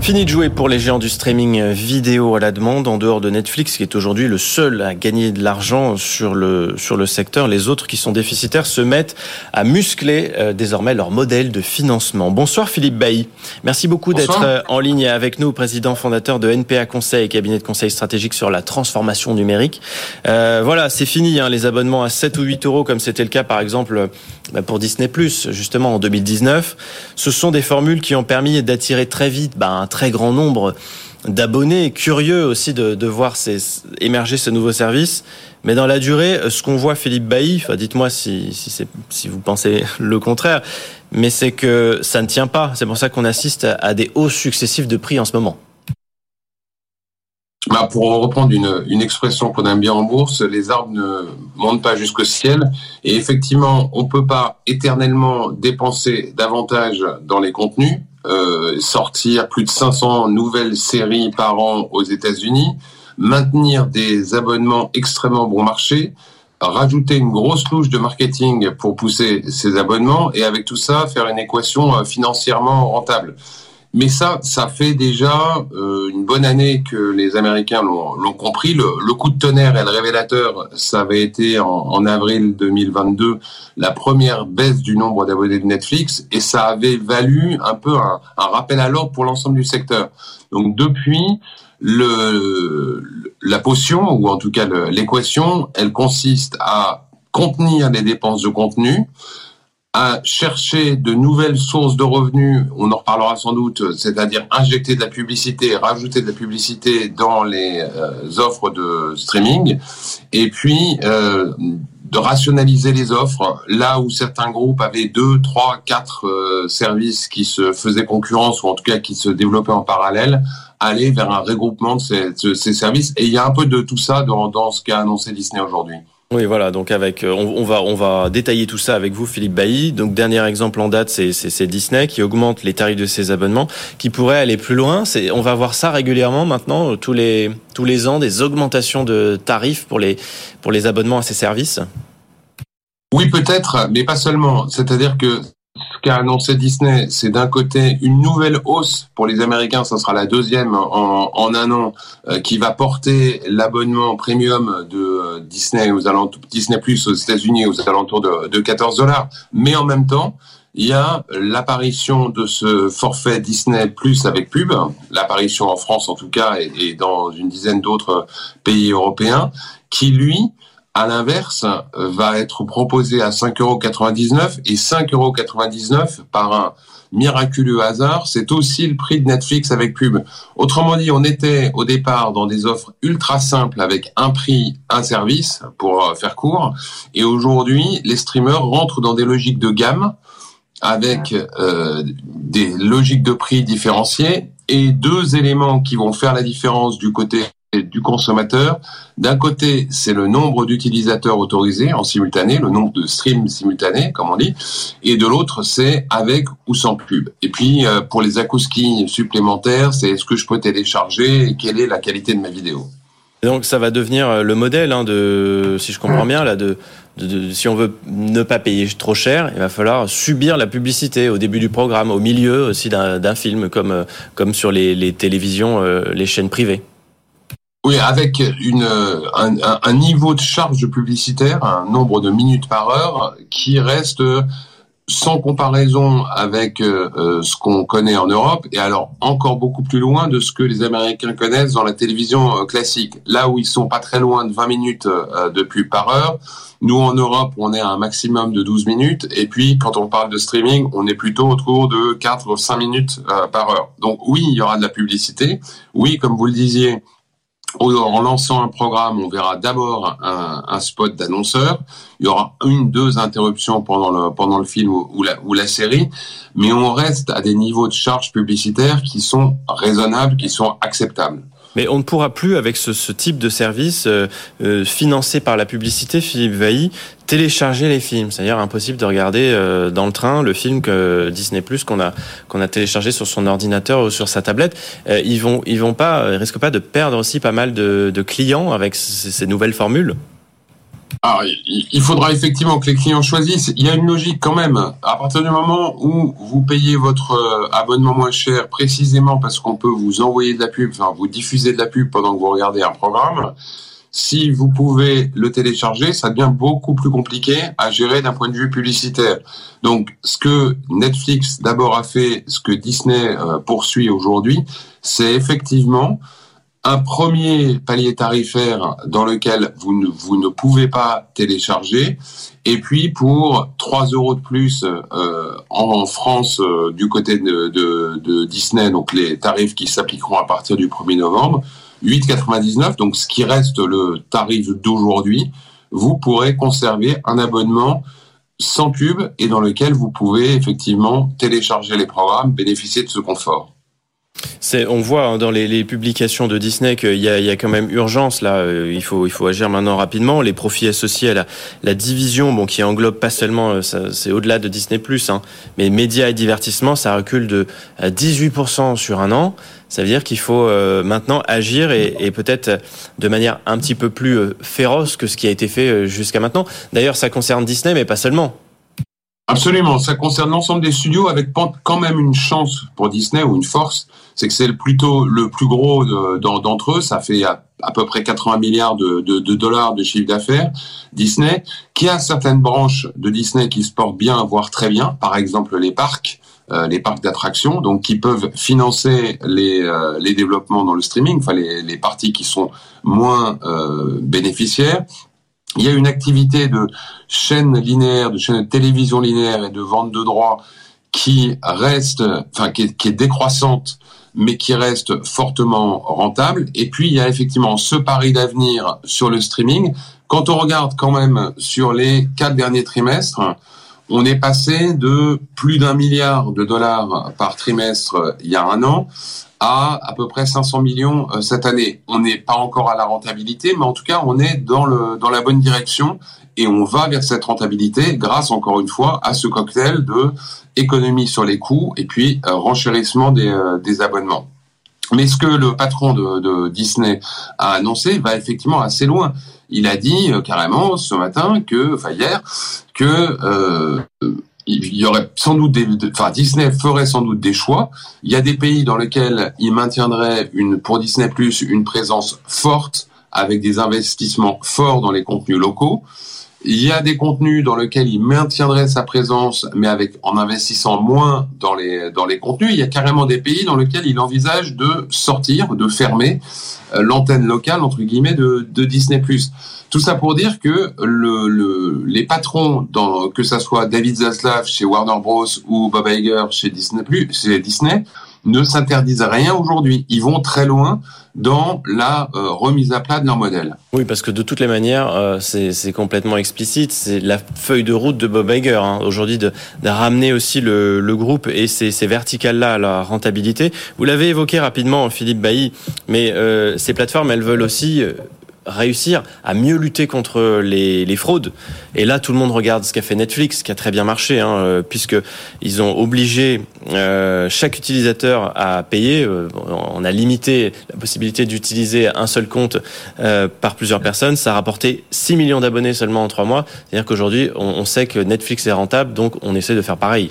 Fini de jouer pour les géants du streaming vidéo à la demande, en dehors de Netflix, qui est aujourd'hui le seul à gagner de l'argent sur le, sur le secteur. Les autres qui sont déficitaires se mettent à muscler euh, désormais leur modèle de financement. Bonsoir Philippe Bailly. Merci beaucoup d'être euh, en ligne avec nous, président fondateur de NPA Conseil, cabinet de conseil stratégique sur la transformation numérique. Euh, voilà, c'est fini, hein, les abonnements à 7 ou 8 euros, comme c'était le cas par exemple bah, pour Disney+, justement en 2019. Ce sont des formules qui ont permis d'attirer très vite bah, très grand nombre d'abonnés curieux aussi de, voir émerger ce nouveau service. Mais dans la durée, ce qu'on voit, Philippe Bailly, dites-moi si, si, vous pensez le contraire, mais c'est que ça ne tient pas. C'est pour ça qu'on assiste à des hausses successives de prix en ce moment. Bah pour reprendre une, une expression qu'on aime bien en bourse, les arbres ne montent pas jusqu'au ciel. Et effectivement, on peut pas éternellement dépenser davantage dans les contenus sortir plus de 500 nouvelles séries par an aux États-Unis, maintenir des abonnements extrêmement bon marché, rajouter une grosse louche de marketing pour pousser ces abonnements et avec tout ça faire une équation euh, financièrement rentable. Mais ça, ça fait déjà euh, une bonne année que les Américains l'ont compris. Le, le, coup de tonnerre et le révélateur, ça avait été en, en avril 2022 la première baisse du nombre d'abonnés de Netflix et ça avait valu un peu un, un rappel à l'ordre pour l'ensemble du secteur. Donc depuis, le, la potion, ou en tout cas l'équation, elle consiste à contenir les dépenses de contenu, à chercher de nouvelles sources de revenus, on en reparlera sans doute, c'est-à-dire injecter de la publicité, rajouter de la publicité dans les euh, offres de streaming, et puis euh, de rationaliser les offres. Là où certains groupes avaient deux, trois, quatre euh, services qui se faisaient concurrence, ou en tout cas qui se développaient en parallèle, aller vers un regroupement de ces, ces services. Et il y a un peu de tout ça dans, dans ce qu'a annoncé Disney aujourd'hui. Oui, voilà. Donc avec, euh, on, va on va détailler tout ça avec vous, Philippe Bailly. Donc dernier exemple en date, c'est Disney qui augmente les tarifs de ses abonnements, qui pourrait aller plus loin. C'est, on va voir ça régulièrement maintenant, tous les tous les ans, des augmentations de tarifs pour les pour les abonnements à ces services. Oui, peut-être, mais pas seulement. C'est-à-dire que qu'a annoncé Disney, c'est d'un côté une nouvelle hausse pour les Américains, ça sera la deuxième en, en un an, euh, qui va porter l'abonnement premium de euh, Disney aux alentours, Disney Plus aux États-Unis aux alentours de, de 14 dollars. Mais en même temps, il y a l'apparition de ce forfait Disney Plus avec pub, l'apparition en France en tout cas et dans une dizaine d'autres pays européens, qui lui à l'inverse, va être proposé à 5,99€ et 5,99€ par un miraculeux hasard, c'est aussi le prix de Netflix avec pub. Autrement dit, on était au départ dans des offres ultra simples avec un prix, un service, pour euh, faire court, et aujourd'hui, les streamers rentrent dans des logiques de gamme avec euh, des logiques de prix différenciées et deux éléments qui vont faire la différence du côté du consommateur. D'un côté, c'est le nombre d'utilisateurs autorisés en simultané, le nombre de streams simultanés, comme on dit, et de l'autre, c'est avec ou sans pub. Et puis, euh, pour les acoustiques supplémentaires, c'est est-ce que je peux télécharger et quelle est la qualité de ma vidéo? donc, ça va devenir euh, le modèle hein, de, si je comprends bien, là, de, de, si on veut ne pas payer trop cher, il va falloir subir la publicité au début du programme, au milieu aussi d'un film, comme, euh, comme sur les, les télévisions, les chaînes privées. Oui, avec une, un, un, niveau de charge publicitaire, un nombre de minutes par heure qui reste sans comparaison avec euh, ce qu'on connaît en Europe, et alors encore beaucoup plus loin de ce que les Américains connaissent dans la télévision euh, classique. Là où ils sont pas très loin de 20 minutes euh, de pub par heure, nous en Europe, on est à un maximum de 12 minutes, et puis quand on parle de streaming, on est plutôt autour de 4 ou 5 minutes par heure. Donc oui, il y aura de la publicité. Oui, comme vous le disiez, en lançant un programme, on verra d'abord un, spot d'annonceur. Il y aura une, deux interruptions pendant le, film ou, la, ou la série, mais on reste à des niveaux de charges publicitaires qui sont raisonnables, qui sont acceptables. Mais on ne pourra plus, avec ce, ce type de service euh, euh, financé par la publicité, Philippe Vailly, télécharger les films. C'est-à-dire impossible de regarder euh, dans le train le film que Disney Plus qu'on a qu'on a téléchargé sur son ordinateur ou sur sa tablette. Euh, ils vont ils vont pas ils risquent pas de perdre aussi pas mal de, de clients avec ces, ces nouvelles formules. Il faudra effectivement que les clients choisissent. Il y a une logique quand même. À partir du moment où vous payez votre euh, abonnement moins cher, précisément parce qu'on peut vous envoyer de la pub, enfin vous diffuser de la pub pendant que vous regardez un programme, si vous pouvez le télécharger, ça devient beaucoup plus compliqué à gérer d'un point de vue publicitaire. Donc, ce que Netflix d'abord a fait, ce que Disney euh, poursuit aujourd'hui, c'est effectivement un premier palier tarifaire dans lequel vous ne, vous ne pouvez pas télécharger, et puis pour 3 euros de plus euh, en France euh, du côté de, de, de, Disney, donc les tarifs qui s'appliqueront à partir du 1er novembre, 8,99, donc ce qui reste le tarif d'aujourd'hui, vous pourrez conserver un abonnement sans pub et dans lequel vous pouvez effectivement télécharger les programmes, bénéficier de ce confort on voit hein, dans les, publications de Disney qu'il y, a, quand même urgence là. Euh, il faut, il faut agir maintenant rapidement. Les profits associés à la, division, bon, qui englobe pas seulement, euh, c'est au-delà de Disney hein, mais médias et divertissement, ça recule de 18% sur un an. Ça veut dire qu'il faut euh, maintenant agir et, et peut-être de manière un petit peu plus féroce que ce qui a été fait jusqu'à maintenant. D'ailleurs, ça concerne Disney, mais pas seulement. Absolument, ça concerne l'ensemble des studios avec quand même une chance pour Disney ou une force, c'est que c'est plutôt le plus gros d'entre eux, ça fait à, peu près 80 milliards de, dollars de chiffre d'affaires. Disney, qui a certaines branches de Disney qui se portent bien, voire très bien, par exemple les parcs, euh, les parcs d'attractions, donc qui peuvent financer les, euh, développements dans le streaming, enfin les, parties qui sont moins euh, bénéficiaires. Il y a une activité de chaîne linéaire, de chaîne de télévision linéaire et de vente de droits qui reste, enfin qui est, décroissante, mais qui reste fortement rentable. Et puis il y a effectivement ce pari d'avenir sur le streaming. Quand on regarde quand même sur les quatre derniers trimestres, on est passé de plus d'un milliard de dollars par trimestre il y a un an à à peu près 500 millions euh, cette année. On n'est pas encore à la rentabilité, mais en tout cas, on est dans le dans la bonne direction et on va vers cette rentabilité grâce encore une fois à ce cocktail de économie sur les coûts et puis euh, renchérissement des, euh, abonnements. Mais ce que le patron de, Disney a annoncé va effectivement assez loin. Il a dit carrément ce matin que, enfin hier, que il y aurait sans doute Disney ferait sans doute des choix. Il y a des pays dans lesquels il maintiendrait pour Disney Plus une présence forte avec des investissements forts dans les contenus locaux. Il y a des contenus dans lesquels il maintiendrait sa présence, mais avec en investissant moins dans les dans les contenus. Il y a carrément des pays dans lesquels il envisage de sortir, de fermer euh, l'antenne locale entre guillemets de, de Disney+. Tout ça pour dire que le, le, les patrons, que ça soit David Zaslav chez Warner Bros ou Bob Iger chez Disney+, chez Disney, ne s'interdisent rien aujourd'hui. Ils vont très loin dans la euh, remise à plat de leur modèle. Oui, parce que de toutes les manières, euh, c'est complètement explicite. C'est la feuille de route de Bob Iger hein, aujourd'hui de, ramener aussi le, groupe et ces, ces verticales-là à la rentabilité. Vous l'avez évoqué rapidement, Philippe Bailly, mais euh, ces plateformes, elles veulent aussi réussir à mieux lutter contre les, fraudes. Et là, tout le monde regarde ce qu'a fait Netflix, qui a très bien marché, hein, euh, puisque ils ont obligé euh, chaque utilisateur à payer. Euh, on a limité la possibilité d'utiliser un seul compte par plusieurs personnes. Ça a rapporté 6 millions d'abonnés seulement en 3 mois. C'est-à-dire qu'aujourd'hui, on, on sait que Netflix est rentable, donc on essaie de faire pareil.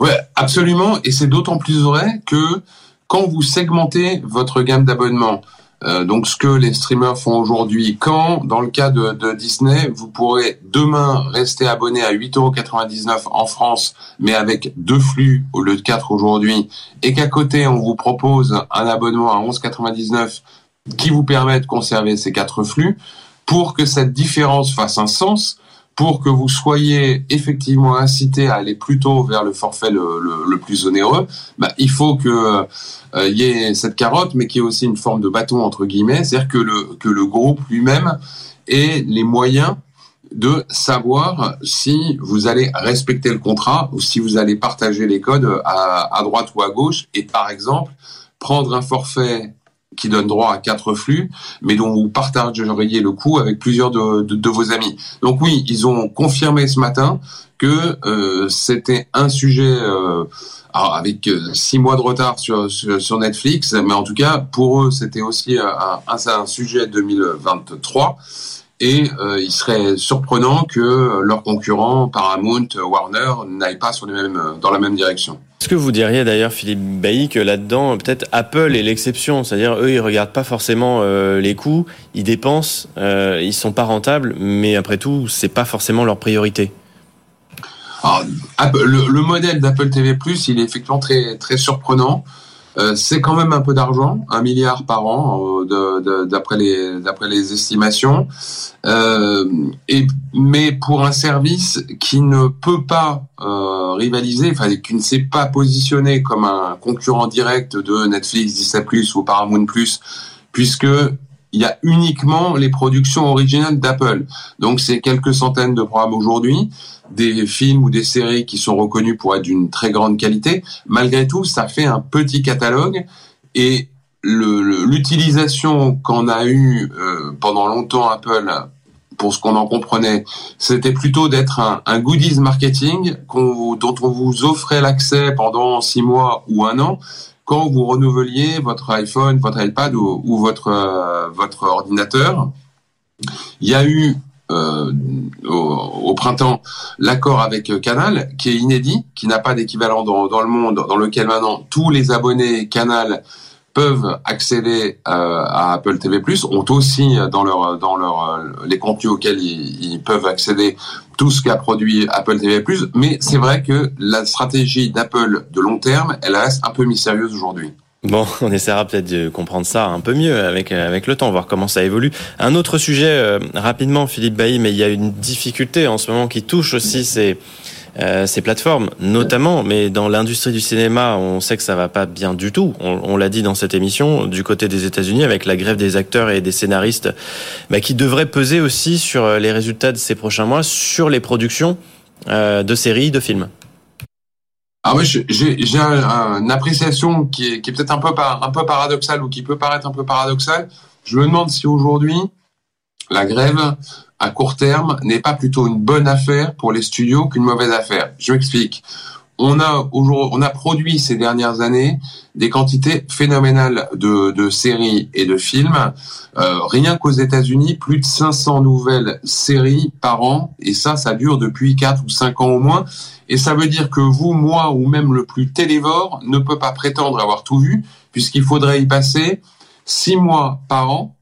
Ouais, absolument. Et c'est d'autant plus vrai que quand vous segmentez votre gamme d'abonnements, euh, donc ce que les streamers font aujourd'hui, quand dans le cas de, de, Disney, vous pourrez demain rester abonné à 8,99€ en France, mais avec deux flux au lieu de quatre aujourd'hui, et qu'à côté on vous propose un abonnement à 11,99€ qui vous permet de conserver ces quatre flux, pour que cette différence fasse un sens, pour que vous soyez effectivement incité à aller plutôt vers le forfait le, plus onéreux, bah, il faut que euh, y ait cette carotte, mais qui est aussi une forme de bâton entre guillemets, c'est-à-dire que le groupe lui-même ait les moyens de savoir si vous allez respecter le contrat ou si vous allez partager les codes à, à droite ou à gauche. Et par exemple prendre un forfait qui donne droit à quatre flux, mais dont vous partageriez le coût avec plusieurs de, vos amis. Donc oui, ils ont confirmé ce matin que euh, c'était un sujet euh, avec euh, six mois de retard sur, sur, Netflix, mais en tout cas pour eux c'était aussi un, un, un sujet 2023 Et euh, il serait surprenant que leurs concurrents, Paramount, Warner, n'aillent pas sur les mêmes, dans la même direction. Est-ce que vous diriez d'ailleurs, Philippe Bailly, que là-dedans, peut-être Apple est l'exception? C'est-à-dire, eux, ils regardent pas forcément euh, les coûts, ils dépensent, euh, ils sont pas rentables, mais après tout, c'est pas forcément leur priorité. Alors, le, le modèle d'Apple TV+, il est effectivement très très surprenant. Euh, c'est quand même un peu d'argent, un milliard par an euh, d'après les d'après les estimations. Euh, et mais pour un service qui ne peut pas rivaliser, enfin qui ne s'est pas positionné comme un concurrent direct de Netflix, Disney+ ou Paramount+, puisque il y a uniquement les productions originales d'Apple. Donc c'est quelques centaines de programmes aujourd'hui des films ou des séries qui sont reconnus pour être d'une très grande qualité. Malgré tout, ça fait un petit catalogue et l'utilisation qu'on a eue euh, pendant longtemps Apple pour ce qu'on en comprenait, c'était plutôt d'être un, goodies marketing dont on vous offrait l'accès pendant six mois ou un an quand vous renouveliez votre iPhone, votre iPad ou, votre euh, votre ordinateur. Il y a eu euh, au, printemps l'accord avec Canal, qui est inédit, qui n'a pas d'équivalent dans, le monde, dans lequel maintenant tous les abonnés Canal peuvent accéder euh, à Apple TV+, ont aussi dans leur dans leur euh, les contenus auxquels ils, peuvent accéder tout ce qu'a produit Apple TV+. Mais c'est vrai que la stratégie d'Apple de long terme, elle reste un peu mystérieuse aujourd'hui. Bon, on essaiera peut-être de comprendre ça un peu mieux avec avec le temps, voir comment ça évolue. Un autre sujet euh, rapidement, Philippe Bailly, mais il y a une difficulté en ce moment qui touche aussi ces euh, ces plateformes, notamment, mais dans l'industrie du cinéma, on sait que ça va pas bien du tout. On, l'a dit dans cette émission, du côté des États-Unis, avec la grève des acteurs et des scénaristes, bah, qui devrait peser aussi sur les résultats de ces prochains mois, sur les productions euh, de séries, de films. Ah oui, j'ai une appréciation qui est, qui est peut-être un peu, un peu paradoxale ou qui peut paraître un peu paradoxale. Je me demande si aujourd'hui, la grève à court terme n'est pas plutôt une bonne affaire pour les studios qu'une mauvaise affaire. Je m'explique. On a on a produit ces dernières années des quantités phénoménales de, de séries et de films. Euh, rien qu'aux États-Unis, plus de 500 nouvelles séries par an, et ça, ça dure depuis 4 ou 5 ans au moins. Et ça veut dire que vous, moi ou même le plus télévore ne peut pas prétendre avoir tout vu, puisqu'il faudrait y passer 6 mois par an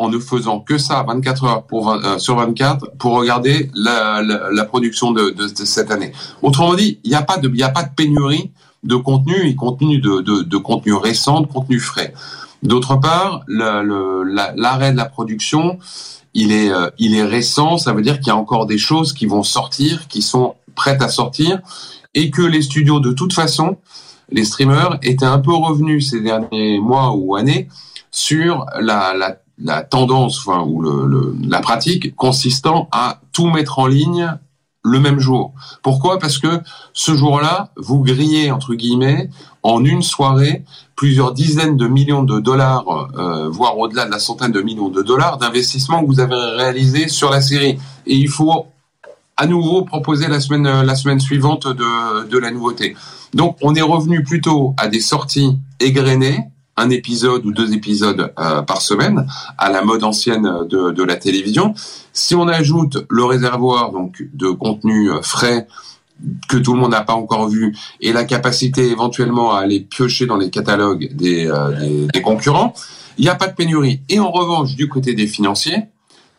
en ne faisant que ça 24 heures euh, sur 24 pour regarder la, production de, cette année. Autrement dit, il n'y a pas de pénurie de contenu de, contenu récent, de contenu frais. D'autre part, l'arrêt de la production, il est euh, il est récent, ça veut dire qu'il y a encore des choses qui vont sortir, qui sont prêtes à sortir et que les studios de toute façon, les streamers étaient un peu revenus ces derniers mois ou années sur la la tendance enfin, ou le, la pratique consistant à tout mettre en ligne le même jour. Pourquoi? Parce que ce jour-là, vous grillez, entre guillemets, en une soirée, plusieurs dizaines de millions de dollars, euh, voire au-delà de la centaine de millions de dollars d'investissement que vous avez réalisé sur la série. Et il faut à nouveau proposer la semaine, la semaine suivante de, de la nouveauté. Donc on est revenu plutôt à des sorties égrenées, un épisode ou deux épisodes euh, par semaine à la mode ancienne de, la télévision. Si on ajoute le réservoir donc de contenu euh, frais que tout le monde n'a pas encore vu et la capacité éventuellement à aller piocher dans les catalogues des, euh, des, concurrents, il n'y a pas de pénurie. Et en revanche, du côté des financiers,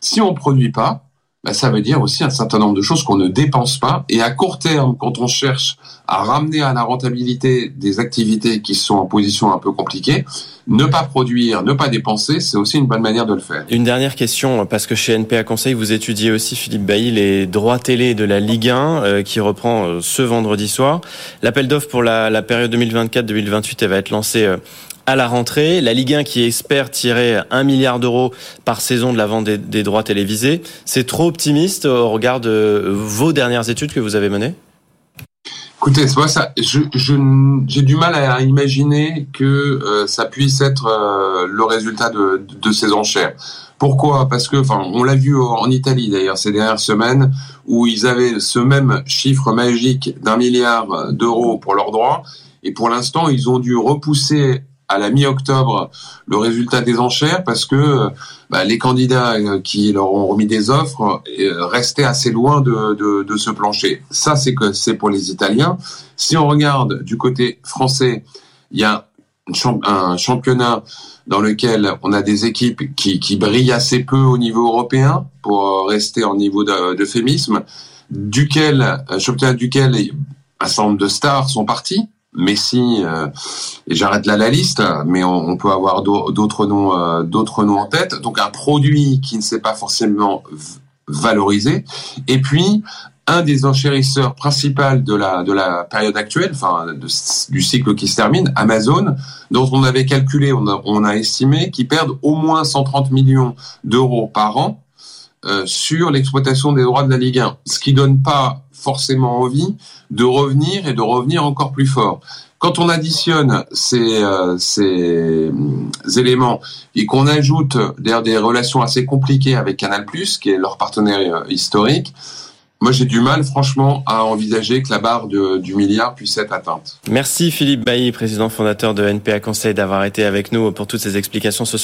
si on produit pas, bah, ça veut dire aussi un certain nombre de choses qu'on ne dépense pas. Et à court terme, quand on cherche à ramener à la rentabilité des activités qui sont en position un peu compliquée, ne pas produire, ne pas dépenser, c'est aussi une bonne manière de le faire. Une dernière question, parce que chez NPA Conseil, vous étudiez aussi, Philippe Bailly, les droits télé de la Ligue 1 euh, qui reprend euh, ce vendredi soir. L'appel d'offres pour la, la période 2024-2028, elle va être lancée euh, à la rentrée. La Ligue 1 qui espère tirer un milliard d'euros par saison de la vente des, droits télévisés. C'est trop optimiste au regard de vos dernières études que vous avez menées? Écoutez, c'est ça. j'ai du mal à imaginer que euh, ça puisse être euh, le résultat de, de, ces enchères. Pourquoi? Parce que, enfin, on l'a vu en Italie d'ailleurs ces dernières semaines, où ils avaient ce même chiffre magique d'un milliard d'euros pour leurs droits, et pour l'instant, ils ont dû repousser à la mi-octobre le résultat des enchères parce que bah, les candidats qui leur ont remis des offres restaient assez loin de, de, ce plancher. Ça, c'est que c'est pour les Italiens. Si on regarde du côté français, il y a un championnat dans lequel on a des équipes qui, qui brillent assez peu au niveau européen pour rester en niveau d'euphémisme, duquel, un championnat duquel un certain nombre de stars sont partis. Messi, euh, et j'arrête là la liste, mais on, peut avoir d'autres noms, euh, d'autres noms en tête. Donc un produit qui ne s'est pas forcément valorisé. Et puis un des enchérisseurs principaux de la, de la période actuelle, enfin du cycle qui se termine, Amazon, dont on avait calculé, on a, on a estimé qu'ils perdent au moins 130 millions d'euros par an euh, sur l'exploitation des droits de la Ligue 1, ce qui donne pas forcément envie de revenir et de revenir encore plus fort. Quand on additionne ces, euh, ces éléments et qu'on ajoute d'ailleurs des relations assez compliquées avec Canal+, qui est leur partenaire euh, historique, moi, j'ai du mal, franchement, à envisager que la barre du milliard puisse être atteinte. Merci Philippe Bailly, président fondateur de NPA Conseil, d'avoir été avec nous pour toutes ces explications ce.